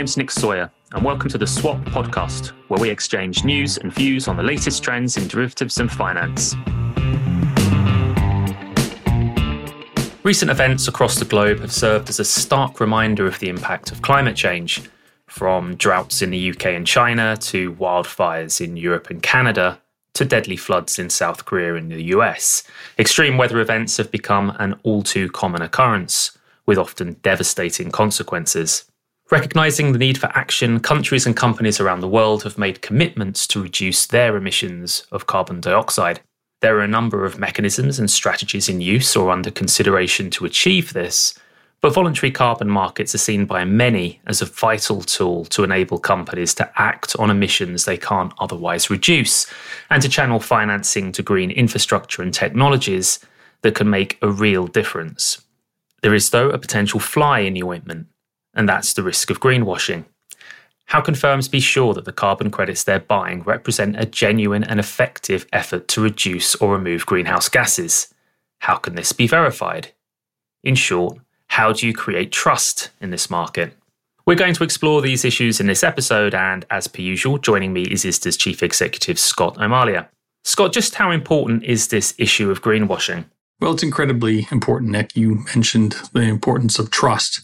name's Nick Sawyer, and welcome to the Swap podcast, where we exchange news and views on the latest trends in derivatives and finance. Recent events across the globe have served as a stark reminder of the impact of climate change, from droughts in the UK and China to wildfires in Europe and Canada to deadly floods in South Korea and the US. Extreme weather events have become an all too common occurrence, with often devastating consequences. Recognizing the need for action, countries and companies around the world have made commitments to reduce their emissions of carbon dioxide. There are a number of mechanisms and strategies in use or under consideration to achieve this, but voluntary carbon markets are seen by many as a vital tool to enable companies to act on emissions they can't otherwise reduce and to channel financing to green infrastructure and technologies that can make a real difference. There is, though, a potential fly in the ointment and that's the risk of greenwashing. How can firms be sure that the carbon credits they're buying represent a genuine and effective effort to reduce or remove greenhouse gases? How can this be verified? In short, how do you create trust in this market? We're going to explore these issues in this episode, and as per usual, joining me is ISDA's Chief Executive Scott O'Malia. Scott, just how important is this issue of greenwashing? Well, it's incredibly important, Nick. You mentioned the importance of trust.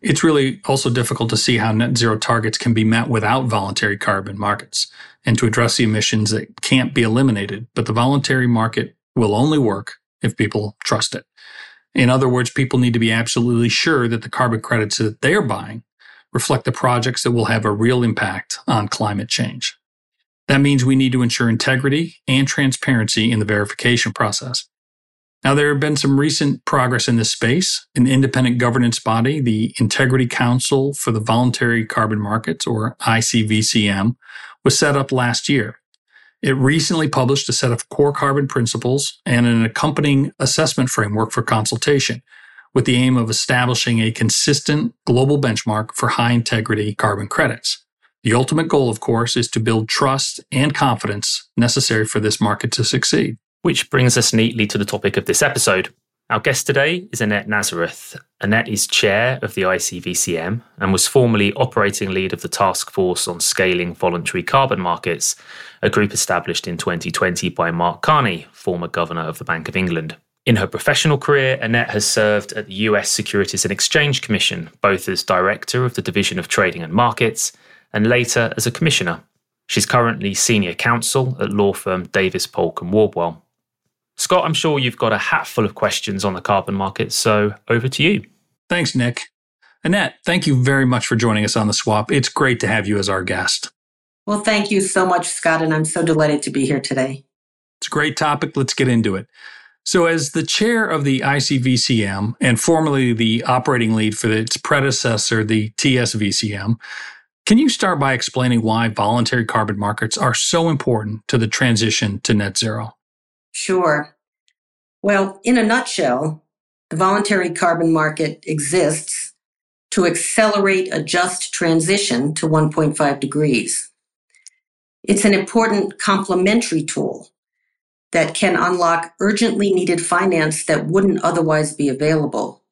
It's really also difficult to see how net zero targets can be met without voluntary carbon markets and to address the emissions that can't be eliminated. But the voluntary market will only work if people trust it. In other words, people need to be absolutely sure that the carbon credits that they're buying reflect the projects that will have a real impact on climate change. That means we need to ensure integrity and transparency in the verification process. Now, there have been some recent progress in this space. An independent governance body, the Integrity Council for the Voluntary Carbon Markets, or ICVCM, was set up last year. It recently published a set of core carbon principles and an accompanying assessment framework for consultation, with the aim of establishing a consistent global benchmark for high integrity carbon credits. The ultimate goal, of course, is to build trust and confidence necessary for this market to succeed. Which brings us neatly to the topic of this episode. Our guest today is Annette Nazareth. Annette is chair of the ICVCM and was formerly operating lead of the Task Force on Scaling Voluntary Carbon Markets, a group established in 2020 by Mark Carney, former governor of the Bank of England. In her professional career, Annette has served at the US Securities and Exchange Commission, both as director of the Division of Trading and Markets and later as a commissioner. She's currently senior counsel at law firm Davis Polk and Wardwell. Scott, I'm sure you've got a hat full of questions on the carbon market, so over to you. Thanks, Nick. Annette, thank you very much for joining us on the swap. It's great to have you as our guest. Well, thank you so much, Scott, and I'm so delighted to be here today. It's a great topic. Let's get into it. So, as the chair of the ICVCM and formerly the operating lead for its predecessor, the TSVCM, can you start by explaining why voluntary carbon markets are so important to the transition to net zero? Sure. Well, in a nutshell, the voluntary carbon market exists to accelerate a just transition to 1.5 degrees. It's an important complementary tool that can unlock urgently needed finance that wouldn't otherwise be available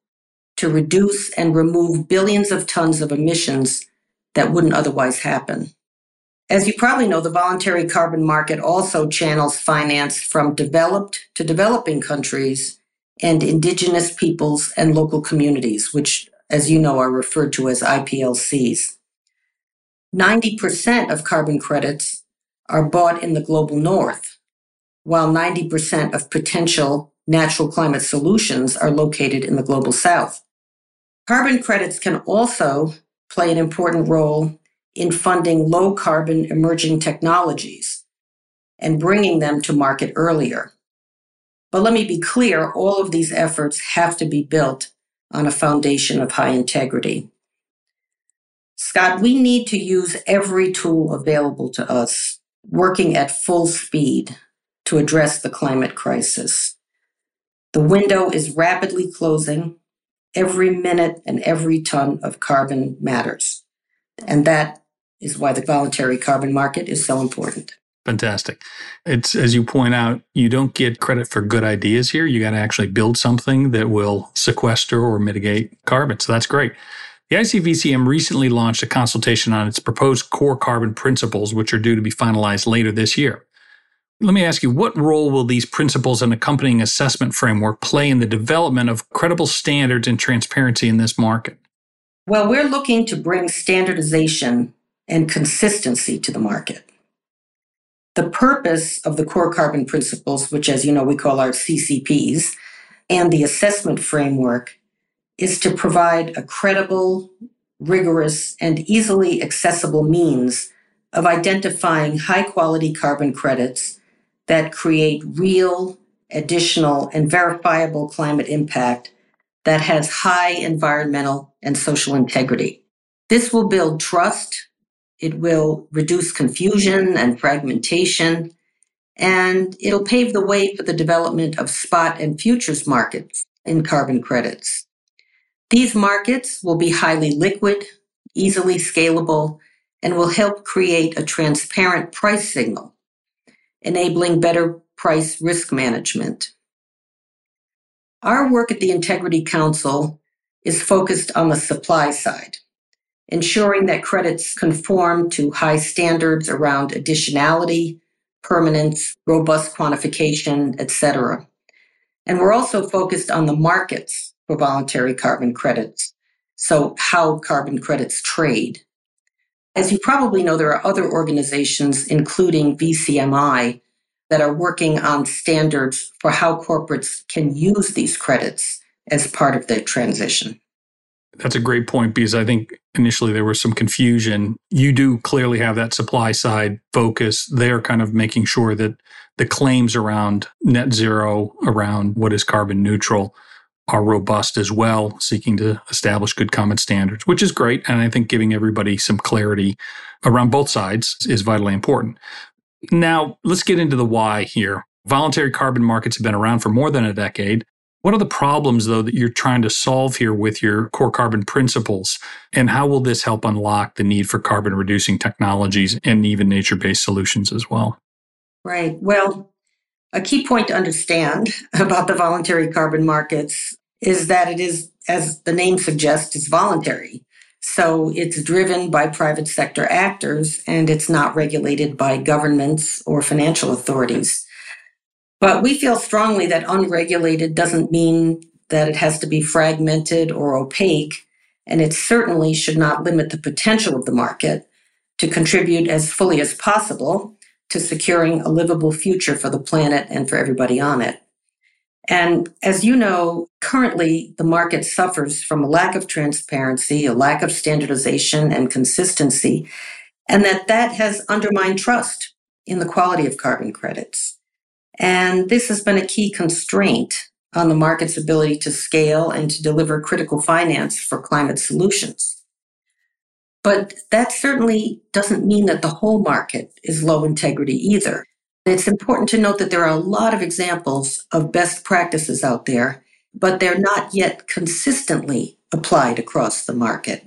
to reduce and remove billions of tons of emissions that wouldn't otherwise happen. As you probably know, the voluntary carbon market also channels finance from developed to developing countries and indigenous peoples and local communities, which, as you know, are referred to as IPLCs. 90% of carbon credits are bought in the global north, while 90% of potential natural climate solutions are located in the global south. Carbon credits can also play an important role in funding low carbon emerging technologies and bringing them to market earlier. But let me be clear all of these efforts have to be built on a foundation of high integrity. Scott, we need to use every tool available to us, working at full speed to address the climate crisis. The window is rapidly closing. Every minute and every ton of carbon matters. And that is why the voluntary carbon market is so important. Fantastic. It's as you point out, you don't get credit for good ideas here. You got to actually build something that will sequester or mitigate carbon. So that's great. The ICVCM recently launched a consultation on its proposed core carbon principles, which are due to be finalized later this year. Let me ask you, what role will these principles and accompanying assessment framework play in the development of credible standards and transparency in this market? Well, we're looking to bring standardization and consistency to the market. The purpose of the core carbon principles, which, as you know, we call our CCPs, and the assessment framework is to provide a credible, rigorous, and easily accessible means of identifying high quality carbon credits that create real, additional, and verifiable climate impact that has high environmental and social integrity. This will build trust it will reduce confusion and fragmentation, and it'll pave the way for the development of spot and futures markets in carbon credits. These markets will be highly liquid, easily scalable, and will help create a transparent price signal, enabling better price risk management. Our work at the Integrity Council is focused on the supply side ensuring that credits conform to high standards around additionality, permanence, robust quantification, etc. And we're also focused on the markets for voluntary carbon credits. So how carbon credits trade. As you probably know, there are other organizations, including VCMI, that are working on standards for how corporates can use these credits as part of their transition. That's a great point because I think initially there was some confusion. You do clearly have that supply side focus. They're kind of making sure that the claims around net zero, around what is carbon neutral, are robust as well, seeking to establish good common standards, which is great. And I think giving everybody some clarity around both sides is vitally important. Now, let's get into the why here. Voluntary carbon markets have been around for more than a decade. What are the problems, though, that you're trying to solve here with your core carbon principles? And how will this help unlock the need for carbon reducing technologies and even nature based solutions as well? Right. Well, a key point to understand about the voluntary carbon markets is that it is, as the name suggests, is voluntary. So it's driven by private sector actors and it's not regulated by governments or financial authorities. But we feel strongly that unregulated doesn't mean that it has to be fragmented or opaque, and it certainly should not limit the potential of the market to contribute as fully as possible to securing a livable future for the planet and for everybody on it. And as you know, currently the market suffers from a lack of transparency, a lack of standardization and consistency, and that that has undermined trust in the quality of carbon credits. And this has been a key constraint on the market's ability to scale and to deliver critical finance for climate solutions. But that certainly doesn't mean that the whole market is low integrity either. It's important to note that there are a lot of examples of best practices out there, but they're not yet consistently applied across the market.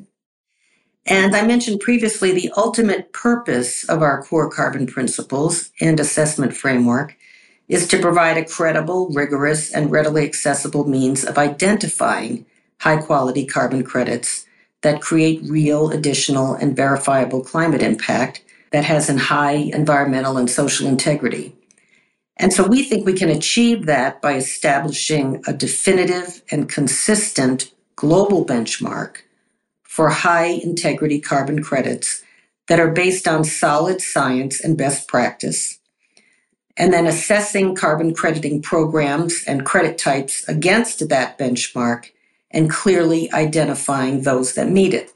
And I mentioned previously the ultimate purpose of our core carbon principles and assessment framework is to provide a credible, rigorous, and readily accessible means of identifying high quality carbon credits that create real, additional, and verifiable climate impact that has an high environmental and social integrity. And so we think we can achieve that by establishing a definitive and consistent global benchmark for high integrity carbon credits that are based on solid science and best practice and then assessing carbon crediting programs and credit types against that benchmark and clearly identifying those that meet it.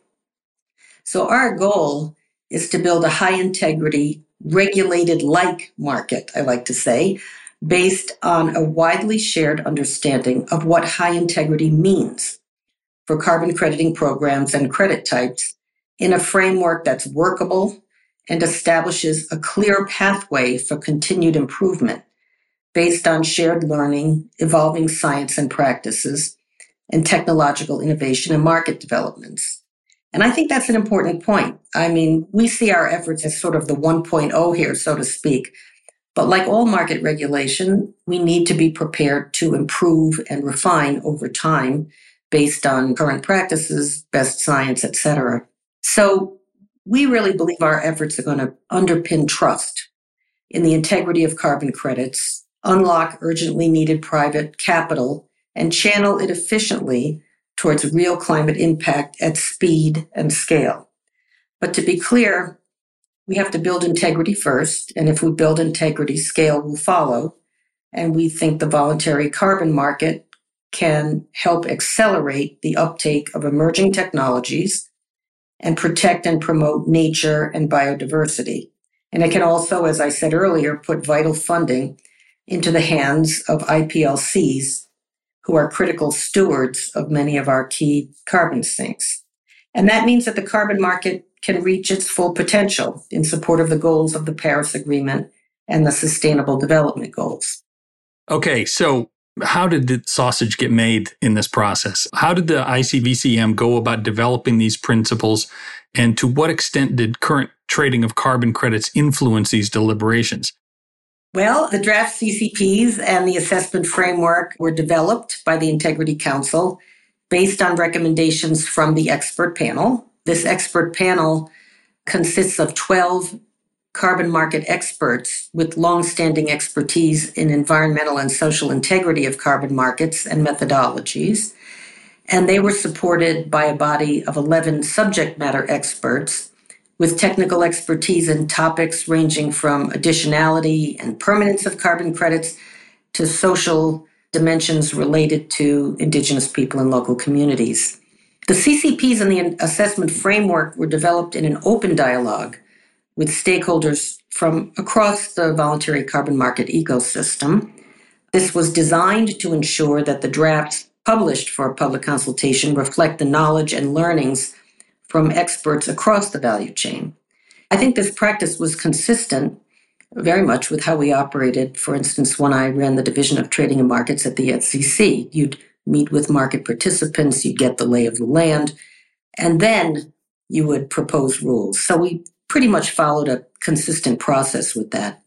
So our goal is to build a high integrity, regulated like market, I like to say, based on a widely shared understanding of what high integrity means for carbon crediting programs and credit types in a framework that's workable, and establishes a clear pathway for continued improvement based on shared learning, evolving science and practices, and technological innovation and market developments. And I think that's an important point. I mean, we see our efforts as sort of the 1.0 here, so to speak. But like all market regulation, we need to be prepared to improve and refine over time based on current practices, best science, etc. So we really believe our efforts are going to underpin trust in the integrity of carbon credits, unlock urgently needed private capital, and channel it efficiently towards real climate impact at speed and scale. But to be clear, we have to build integrity first. And if we build integrity, scale will follow. And we think the voluntary carbon market can help accelerate the uptake of emerging technologies and protect and promote nature and biodiversity. And it can also, as I said earlier, put vital funding into the hands of IPLCs, who are critical stewards of many of our key carbon sinks. And that means that the carbon market can reach its full potential in support of the goals of the Paris Agreement and the Sustainable Development Goals. Okay, so how did the sausage get made in this process? How did the ICVCM go about developing these principles? And to what extent did current trading of carbon credits influence these deliberations? Well, the draft CCPs and the assessment framework were developed by the Integrity Council based on recommendations from the expert panel. This expert panel consists of 12 carbon market experts with long-standing expertise in environmental and social integrity of carbon markets and methodologies. And they were supported by a body of 11 subject matter experts with technical expertise in topics ranging from additionality and permanence of carbon credits to social dimensions related to Indigenous people and local communities. The CCPs and the assessment framework were developed in an open dialogue with stakeholders from across the voluntary carbon market ecosystem. This was designed to ensure that the drafts published for public consultation reflect the knowledge and learnings from experts across the value chain. I think this practice was consistent very much with how we operated. For instance, when I ran the Division of Trading and Markets at the SEC, you'd meet with market participants, you'd get the lay of the land, and then you would propose rules. So we pretty much followed a consistent process with that.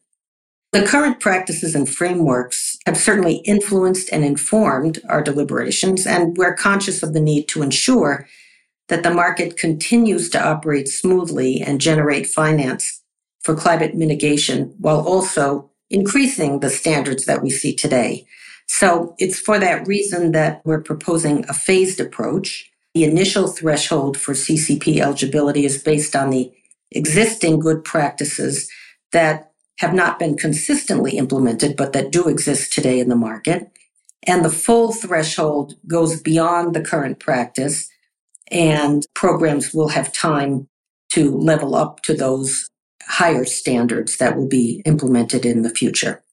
The current practices and frameworks have certainly influenced and informed our deliberations, and we're conscious of the need to ensure that the market continues to operate smoothly and generate finance for climate mitigation while also increasing the standards that we see today. So it's for that reason that we're proposing a phased approach. The initial threshold for CCP eligibility is based on the existing good practices that have not been consistently implemented, but that do exist today in the market. And the full threshold goes beyond the current practice, and programs will have time to level up to those higher standards that will be implemented in the future.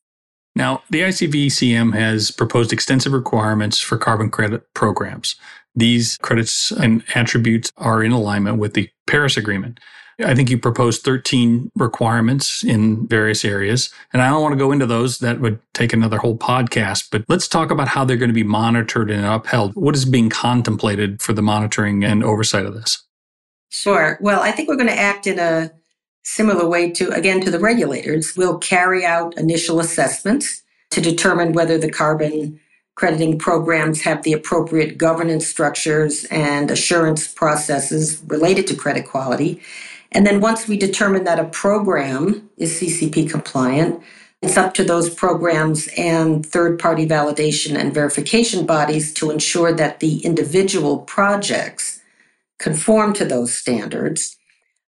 Now, the ICVCM has proposed extensive requirements for carbon credit programs. These credits and attributes are in alignment with the Paris Agreement. I think you proposed 13 requirements in various areas. And I don't want to go into those. That would take another whole podcast. But let's talk about how they're going to be monitored and upheld. What is being contemplated for the monitoring and oversight of this? Sure. Well, I think we're going to act in a similar way to, again, to the regulators. We'll carry out initial assessments to determine whether the carbon crediting programs have the appropriate governance structures and assurance processes related to credit quality. And then once we determine that a program is CCP compliant, it's up to those programs and third party validation and verification bodies to ensure that the individual projects conform to those standards.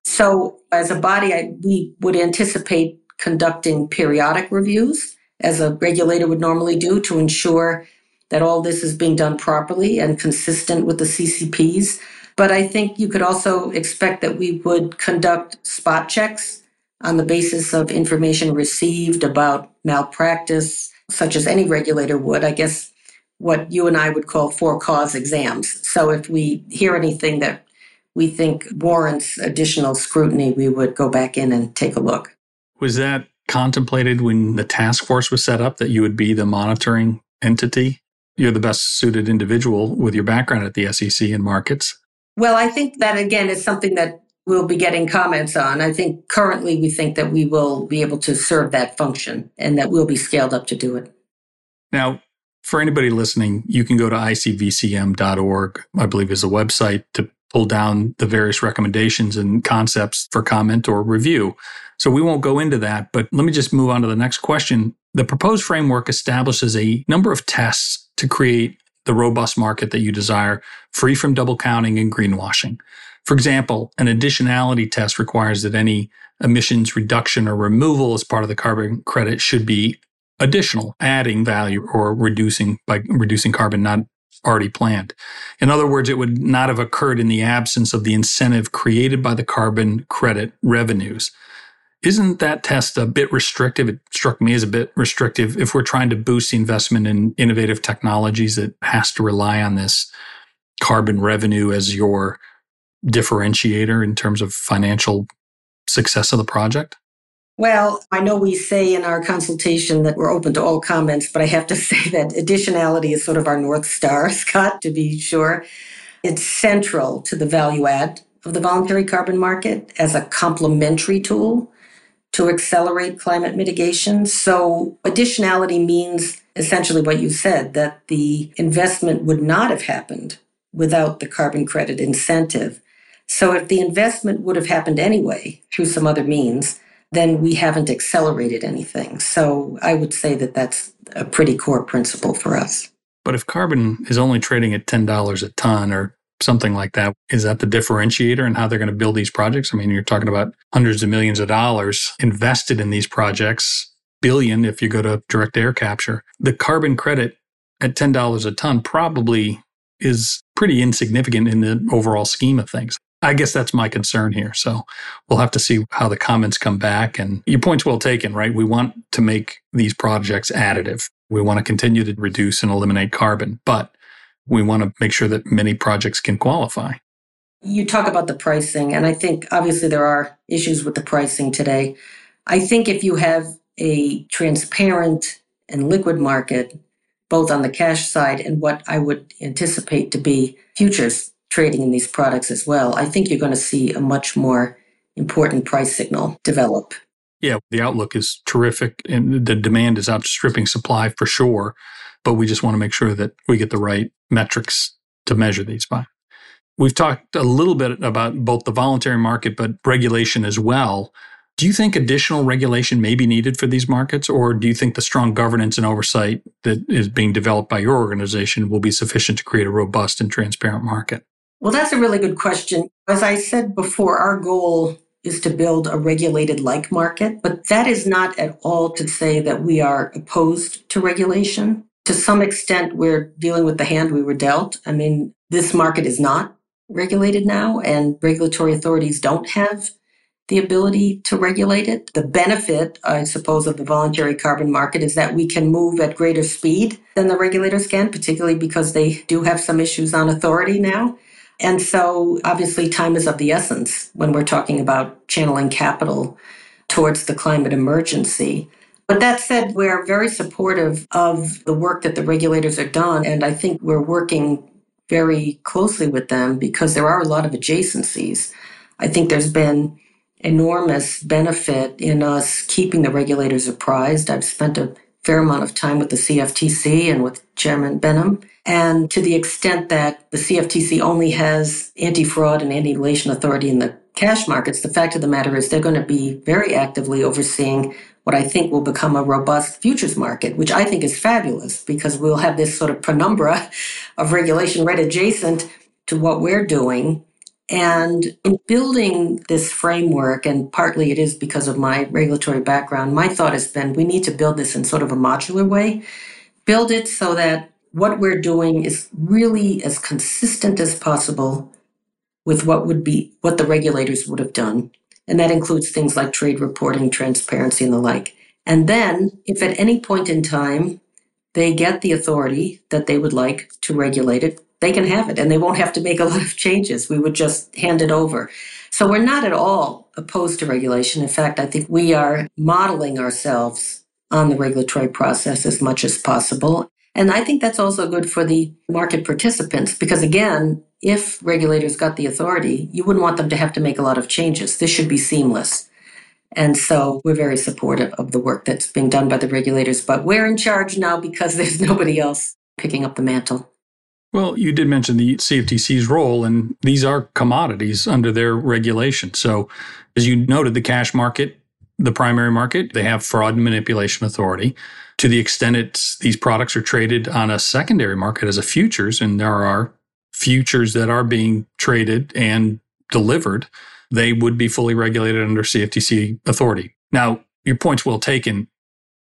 So, as a body, I, we would anticipate conducting periodic reviews, as a regulator would normally do, to ensure that all this is being done properly and consistent with the CCPs. But I think you could also expect that we would conduct spot checks on the basis of information received about malpractice, such as any regulator would. I guess what you and I would call for cause exams. So if we hear anything that we think warrants additional scrutiny, we would go back in and take a look. Was that contemplated when the task force was set up that you would be the monitoring entity? You're the best suited individual with your background at the SEC and markets. Well, I think that again is something that we'll be getting comments on. I think currently we think that we will be able to serve that function and that we'll be scaled up to do it. Now, For anybody listening, you can go to icvcm.org, I believe is a website to pull down the various recommendations and concepts for comment or review. So we won't go into that, but let me just move on to the next question. The proposed framework establishes a number of tests to create the robust market that you desire, free from double counting and greenwashing. For example, an additionality test requires that any emissions reduction or removal as part of the carbon credit should be additional, adding value or reducing by reducing carbon not already planned. In other words, it would not have occurred in the absence of the incentive created by the carbon credit revenues. Isn't that test a bit restrictive? It struck me as a bit restrictive if we're trying to boost the investment in innovative technologies that has to rely on this carbon revenue as your differentiator in terms of financial success of the project? Well, I know we say in our consultation that we're open to all comments, but I have to say that additionality is sort of our North Star, Scott, to be sure. It's central to the value add of the voluntary carbon market as a complementary tool to accelerate climate mitigation. So, additionality means essentially what you said that the investment would not have happened without the carbon credit incentive. So, if the investment would have happened anyway through some other means, then we haven't accelerated anything. So, I would say that that's a pretty core principle for us. But if carbon is only trading at $10 a ton or something like that. Is that the differentiator in how they're going to build these projects? I mean, you're talking about hundreds of millions of dollars invested in these projects, billion if you go to direct air capture. The carbon credit at $10 a ton probably is pretty insignificant in the overall scheme of things. I guess that's my concern here. So we'll have to see how the comments come back. And your point's well taken, right? We want to make these projects additive. We want to continue to reduce and eliminate carbon, but we want to make sure that many projects can qualify. You talk about the pricing, and I think obviously there are issues with the pricing today. I think if you have a transparent and liquid market, both on the cash side and what I would anticipate to be futures trading in these products as well, I think you're going to see a much more important price signal develop. Yeah, the outlook is terrific and the demand is outstripping supply for sure but we just want to make sure that we get the right metrics to measure these by. We've talked a little bit about both the voluntary market, but regulation as well. Do you think additional regulation may be needed for these markets, or do you think the strong governance and oversight that is being developed by your organization will be sufficient to create a robust and transparent market? Well, that's a really good question. As I said before, our goal is to build a regulated like market, but that is not at all to say that we are opposed to regulation to some extent, we're dealing with the hand we were dealt. I mean, this market is not regulated now, and regulatory authorities don't have the ability to regulate it. The benefit, I suppose, of the voluntary carbon market is that we can move at greater speed than the regulators can, particularly because they do have some issues on authority now. And so, obviously, time is of the essence when we're talking about channeling capital towards the climate emergency. But that said, we're very supportive of the work that the regulators are done. And I think we're working very closely with them because there are a lot of adjacencies. I think there's been enormous benefit in us keeping the regulators apprised. I've spent a fair amount of time with the CFTC and with Chairman Behnam. And to the extent that the CFTC only has anti fraud and anti elation authority in the cash markets, the fact of the matter is they're going to be very actively overseeing what I think will become a robust futures market, which I think is fabulous because we'll have this sort of penumbra of regulation right adjacent to what we're doing. And in building this framework, and partly it is because of my regulatory background, my thought has been we need to build this in sort of a modular way. Build it so that what we're doing is really as consistent as possible with what would be what the regulators would have done and that includes things like trade reporting, transparency, and the like. And then, if at any point in time they get the authority that they would like to regulate it, they can have it and they won't have to make a lot of changes. We would just hand it over. So we're not at all opposed to regulation. In fact, I think we are modeling ourselves on the regulatory process as much as possible. And I think that's also good for the market participants because, again, if regulators got the authority, you wouldn't want them to have to make a lot of changes. This should be seamless. And so we're very supportive of the work that's being done by the regulators, but we're in charge now because there's nobody else picking up the mantle. Well, you did mention the CFTC's role, and these are commodities under their regulation. So, as you noted, the cash market, the primary market, they have fraud and manipulation authority. To the extent it's these products are traded on a secondary market as a futures, and there are futures that are being traded and delivered, they would be fully regulated under CFTC authority. Now, your point's well taken.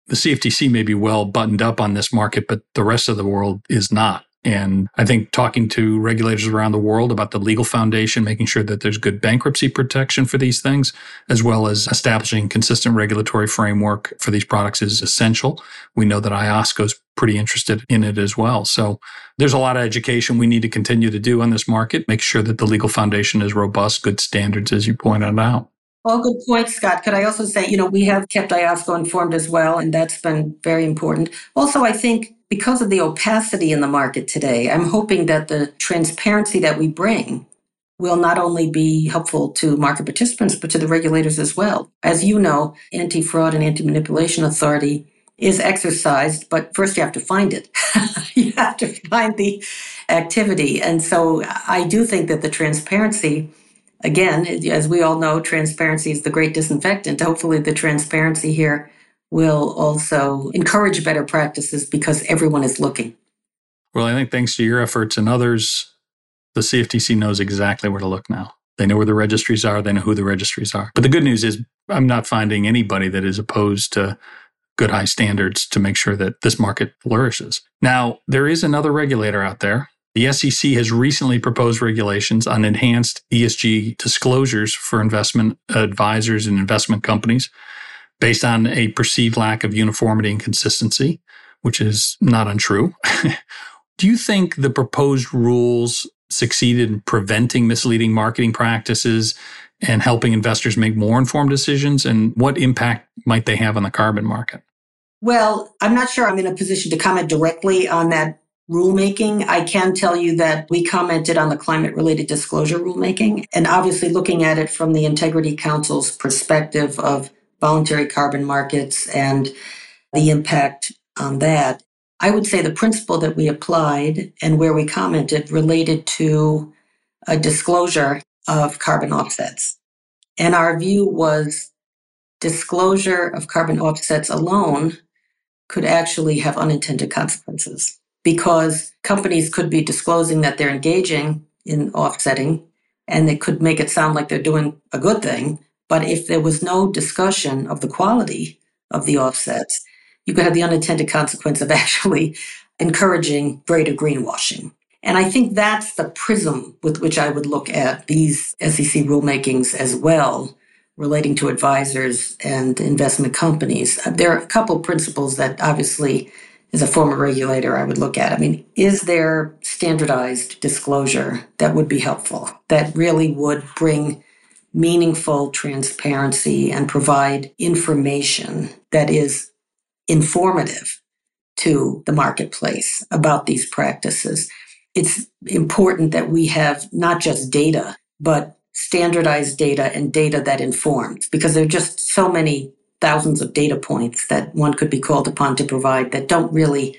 The CFTC may be well buttoned up on this market, but the rest of the world is not. And I think talking to regulators around the world about the legal foundation, making sure that there's good bankruptcy protection for these things, as well as establishing consistent regulatory framework for these products is essential. We know that IOSCO is pretty interested in it as well. So there's a lot of education we need to continue to do on this market, make sure that the legal foundation is robust, good standards, as you pointed out. All good points, Scott. Could I also say, you know, we have kept IOSCO informed as well, and that's been very important. Also, I think because of the opacity in the market today, I'm hoping that the transparency that we bring will not only be helpful to market participants, but to the regulators as well. As you know, anti fraud and anti manipulation authority is exercised, but first you have to find it. you have to find the activity. And so I do think that the transparency, again, as we all know, transparency is the great disinfectant. Hopefully, the transparency here will also encourage better practices because everyone is looking. Well, I think thanks to your efforts and others, the CFTC knows exactly where to look now. They know where the registries are, they know who the registries are. But the good news is, I'm not finding anybody that is opposed to good high standards to make sure that this market flourishes. Now, there is another regulator out there. The SEC has recently proposed regulations on enhanced ESG disclosures for investment advisors and investment companies based on a perceived lack of uniformity and consistency, which is not untrue. Do you think the proposed rules succeeded in preventing misleading marketing practices and helping investors make more informed decisions? And what impact might they have on the carbon market? Well, I'm not sure I'm in a position to comment directly on that rulemaking. I can tell you that we commented on the climate related disclosure rulemaking and obviously looking at it from the Integrity Council's perspective of voluntary carbon markets and the impact on that. I would say the principle that we applied and where we commented related to a disclosure of carbon offsets. And our view was disclosure of carbon offsets alone could actually have unintended consequences because companies could be disclosing that they're engaging in offsetting and they could make it sound like they're doing a good thing but if there was no discussion of the quality of the offsets, you could have the unintended consequence of actually encouraging greater greenwashing. And I think that's the prism with which I would look at these SEC rulemakings as well, relating to advisors and investment companies. Uh, there are a couple principles that obviously, as a former regulator, I would look at. I mean, is there standardized disclosure that would be helpful, that really would bring meaningful transparency and provide information that is informative to the marketplace about these practices. It's important that we have not just data, but standardized data and data that informs, because there are just so many thousands of data points that one could be called upon to provide that don't really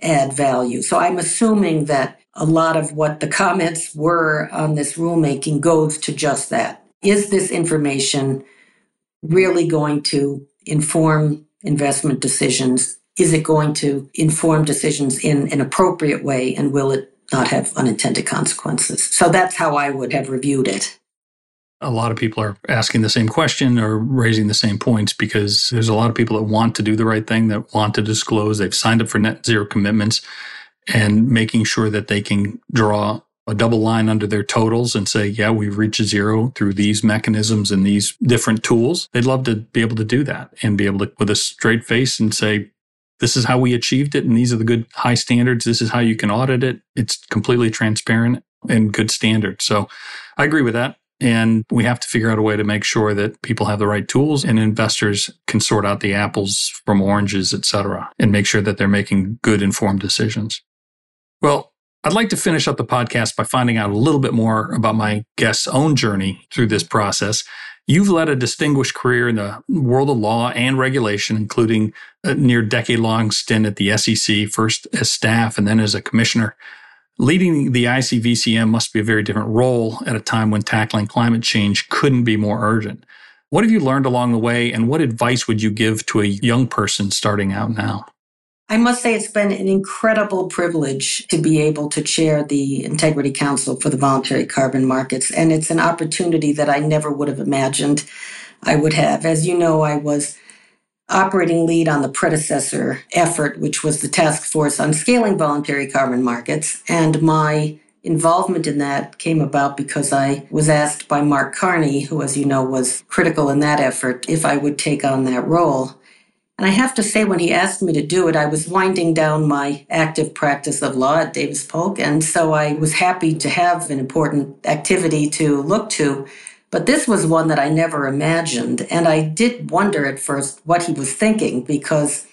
add value. So I'm assuming that a lot of what the comments were on this rulemaking goes to just that is this information really going to inform investment decisions? Is it going to inform decisions in an appropriate way? And will it not have unintended consequences? So that's how I would have reviewed it. A lot of people are asking the same question or raising the same points because there's a lot of people that want to do the right thing, that want to disclose. They've signed up for net zero commitments and making sure that they can draw a double line under their totals and say, yeah, we've reached zero through these mechanisms and these different tools. They'd love to be able to do that and be able to, with a straight face and say, this is how we achieved it. And these are the good high standards. This is how you can audit it. It's completely transparent and good standards. So I agree with that. And we have to figure out a way to make sure that people have the right tools and investors can sort out the apples from oranges, et cetera, and make sure that they're making good informed decisions. Well, I'd like to finish up the podcast by finding out a little bit more about my guest's own journey through this process. You've led a distinguished career in the world of law and regulation, including a near decade long stint at the SEC, first as staff and then as a commissioner. Leading the ICVCM must be a very different role at a time when tackling climate change couldn't be more urgent. What have you learned along the way, and what advice would you give to a young person starting out now? I must say it's been an incredible privilege to be able to chair the Integrity Council for the Voluntary Carbon Markets. And it's an opportunity that I never would have imagined I would have. As you know, I was operating lead on the predecessor effort, which was the task force on scaling voluntary carbon markets. And my involvement in that came about because I was asked by Mark Carney, who, as you know, was critical in that effort, if I would take on that role. And I have to say, when he asked me to do it, I was winding down my active practice of law at Davis Polk. And so I was happy to have an important activity to look to. But this was one that I never imagined. And I did wonder at first what he was thinking, because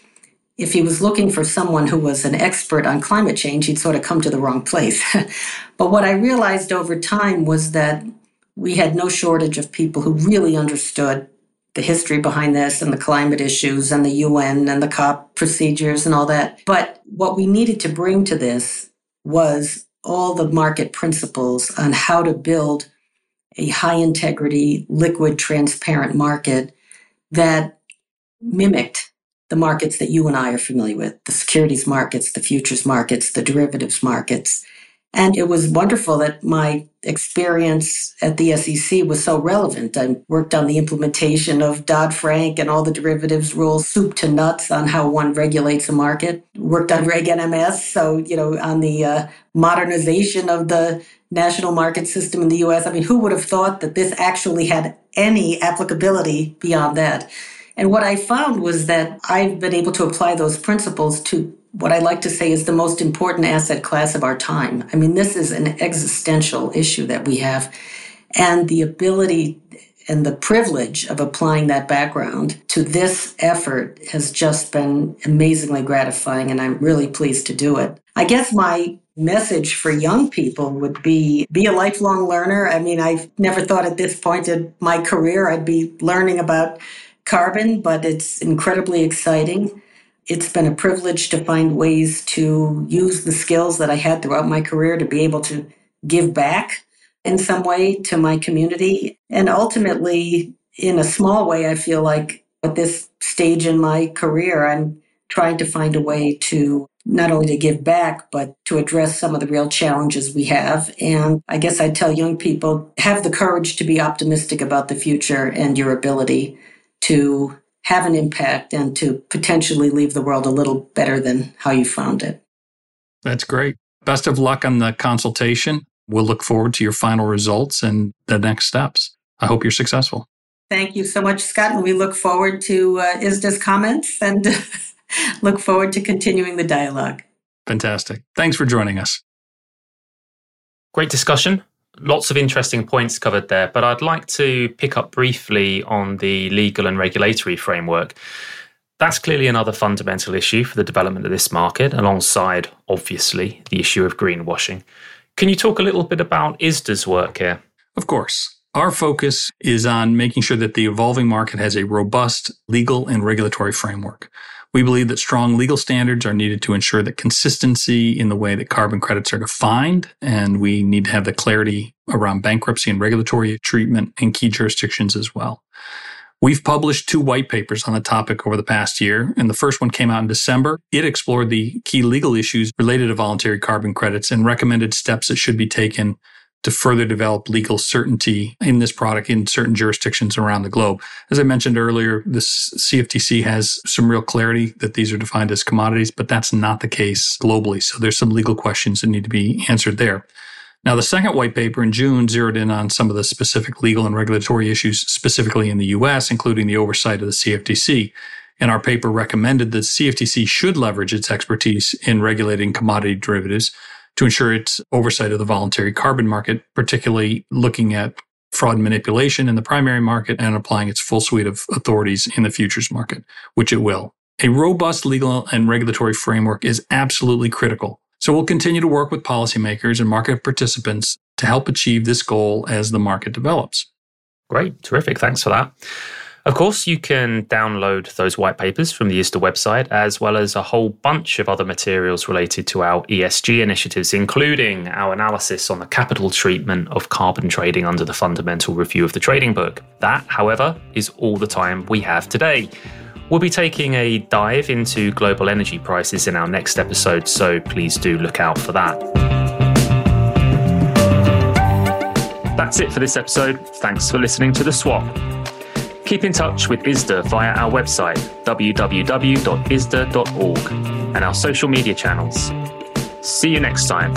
if he was looking for someone who was an expert on climate change, he'd sort of come to the wrong place. but what I realized over time was that we had no shortage of people who really understood the history behind this and the climate issues and the UN and the COP procedures and all that. But what we needed to bring to this was all the market principles on how to build a high integrity, liquid, transparent market that mimicked the markets that you and I are familiar with the securities markets, the futures markets, the derivatives markets. And it was wonderful that my experience at the SEC was so relevant. I worked on the implementation of Dodd Frank and all the derivatives rules, soup to nuts on how one regulates a market. Worked on Reg NMS, so, you know, on the uh, modernization of the national market system in the US. I mean, who would have thought that this actually had any applicability beyond that? And what I found was that I've been able to apply those principles to what I like to say is the most important asset class of our time. I mean, this is an existential issue that we have. And the ability and the privilege of applying that background to this effort has just been amazingly gratifying, and I'm really pleased to do it. I guess my message for young people would be be a lifelong learner. I mean, I've never thought at this point in my career I'd be learning about carbon, but it's incredibly exciting. It's been a privilege to find ways to use the skills that I had throughout my career to be able to give back in some way to my community. And ultimately, in a small way, I feel like at this stage in my career, I'm trying to find a way to not only to give back, but to address some of the real challenges we have. And I guess I tell young people have the courage to be optimistic about the future and your ability to have an impact and to potentially leave the world a little better than how you found it. That's great. Best of luck on the consultation. We'll look forward to your final results and the next steps. I hope you're successful. Thank you so much, Scott. And we look forward to uh, ISDA's comments and look forward to continuing the dialogue. Fantastic. Thanks for joining us. Great discussion lots of interesting points covered there, but I'd like to pick up briefly on the legal and regulatory framework. That's clearly another fundamental issue for the development of this market, alongside, obviously, the issue of greenwashing. Can you talk a little bit about ISDA's work here? Of course. Our focus is on making sure that the evolving market has a robust legal and regulatory framework. We believe that strong legal standards are needed to ensure that consistency in the way that carbon credits are defined, and we need to have the clarity around bankruptcy and regulatory treatment in key jurisdictions as well. We've published two white papers on the topic over the past year, and the first one came out in December. It explored the key legal issues related to voluntary carbon credits and recommended steps that should be taken to further develop legal certainty in this product in certain jurisdictions around the globe. As I mentioned earlier, the CFTC has some real clarity that these are defined as commodities, but that's not the case globally. So there's some legal questions that need to be answered there. Now, the second white paper in June zeroed in on some of the specific legal and regulatory issues, specifically in the US, including the oversight of the CFTC. And our paper recommended that CFTC should leverage its expertise in regulating commodity derivatives to ensure its oversight of the voluntary carbon market, particularly looking at fraud manipulation in the primary market and applying its full suite of authorities in the futures market, which it will. A robust legal and regulatory framework is absolutely critical. So we'll continue to work with policymakers and market participants to help achieve this goal as the market develops. Great, terrific. Thanks for that. Of course, you can download those white papers from the ISDA website, as well as a whole bunch of other materials related to our ESG initiatives, including our analysis on the capital treatment of carbon trading under the Fundamental Review of the Trading Book. That, however, is all the time we have today. We'll be taking a dive into global energy prices in our next episode, so please do look out for that. That's it for this episode. Thanks for listening to The Swap. Keep in touch with ISDA via our website, www.isda.org, and our social media channels. See you next time.